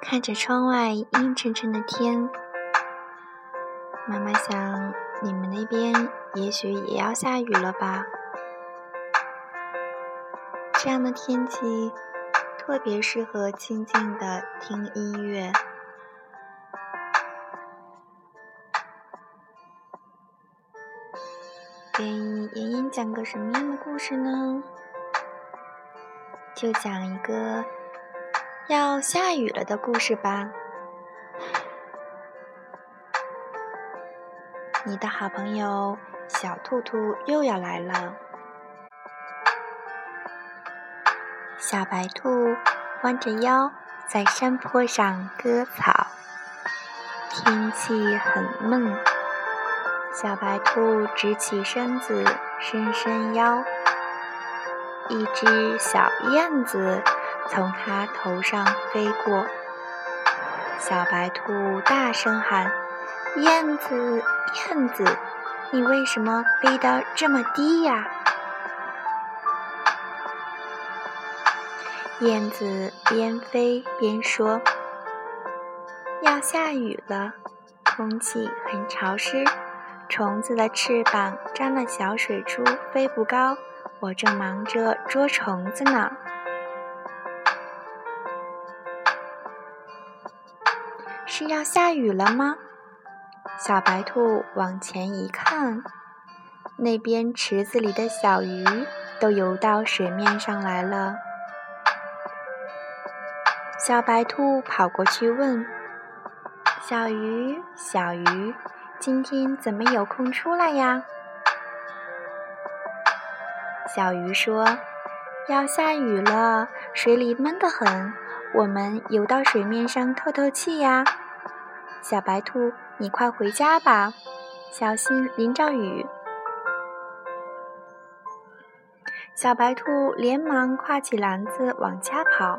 看着窗外阴沉沉的天，妈妈想，你们那边也许也要下雨了吧？这样的天气特别适合静静的听音乐。给妍妍讲个什么样的故事呢？就讲一个要下雨了的故事吧。你的好朋友小兔兔又要来了。小白兔弯着腰在山坡上割草，天气很闷。小白兔直起身子，伸伸腰，一只小燕子从它头上飞过。小白兔大声喊：“燕子，燕子，你为什么飞得这么低呀？”燕子边飞边说：“要下雨了，空气很潮湿。”虫子的翅膀沾了小水珠，飞不高。我正忙着捉虫子呢。是要下雨了吗？小白兔往前一看，那边池子里的小鱼都游到水面上来了。小白兔跑过去问：“小鱼，小鱼。”今天怎么有空出来呀？小鱼说：“要下雨了，水里闷得很，我们游到水面上透透气呀。”小白兔，你快回家吧，小心淋着雨。小白兔连忙挎起篮子往家跑，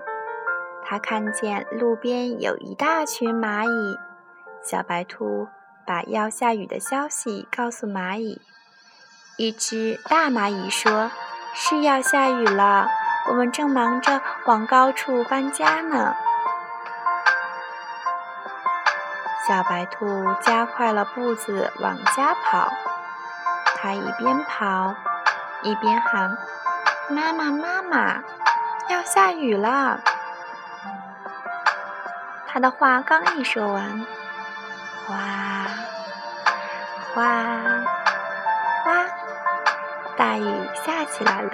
它看见路边有一大群蚂蚁，小白兔。把要下雨的消息告诉蚂蚁。一只大蚂蚁说：“是要下雨了，我们正忙着往高处搬家呢。”小白兔加快了步子往家跑。它一边跑一边喊：“妈妈，妈妈，要下雨了！”他的话刚一说完，哗！哗哗，大雨下起来了。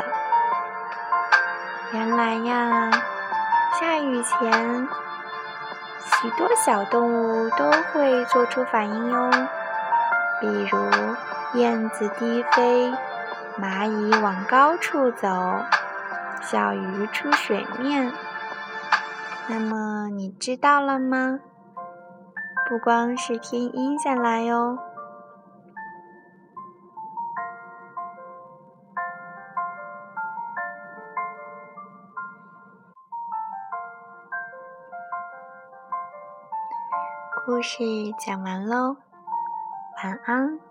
原来呀，下雨前，许多小动物都会做出反应哟。比如，燕子低飞，蚂蚁往高处走，小鱼出水面。那么，你知道了吗？不光是天阴下来哟。故事讲完喽，晚安。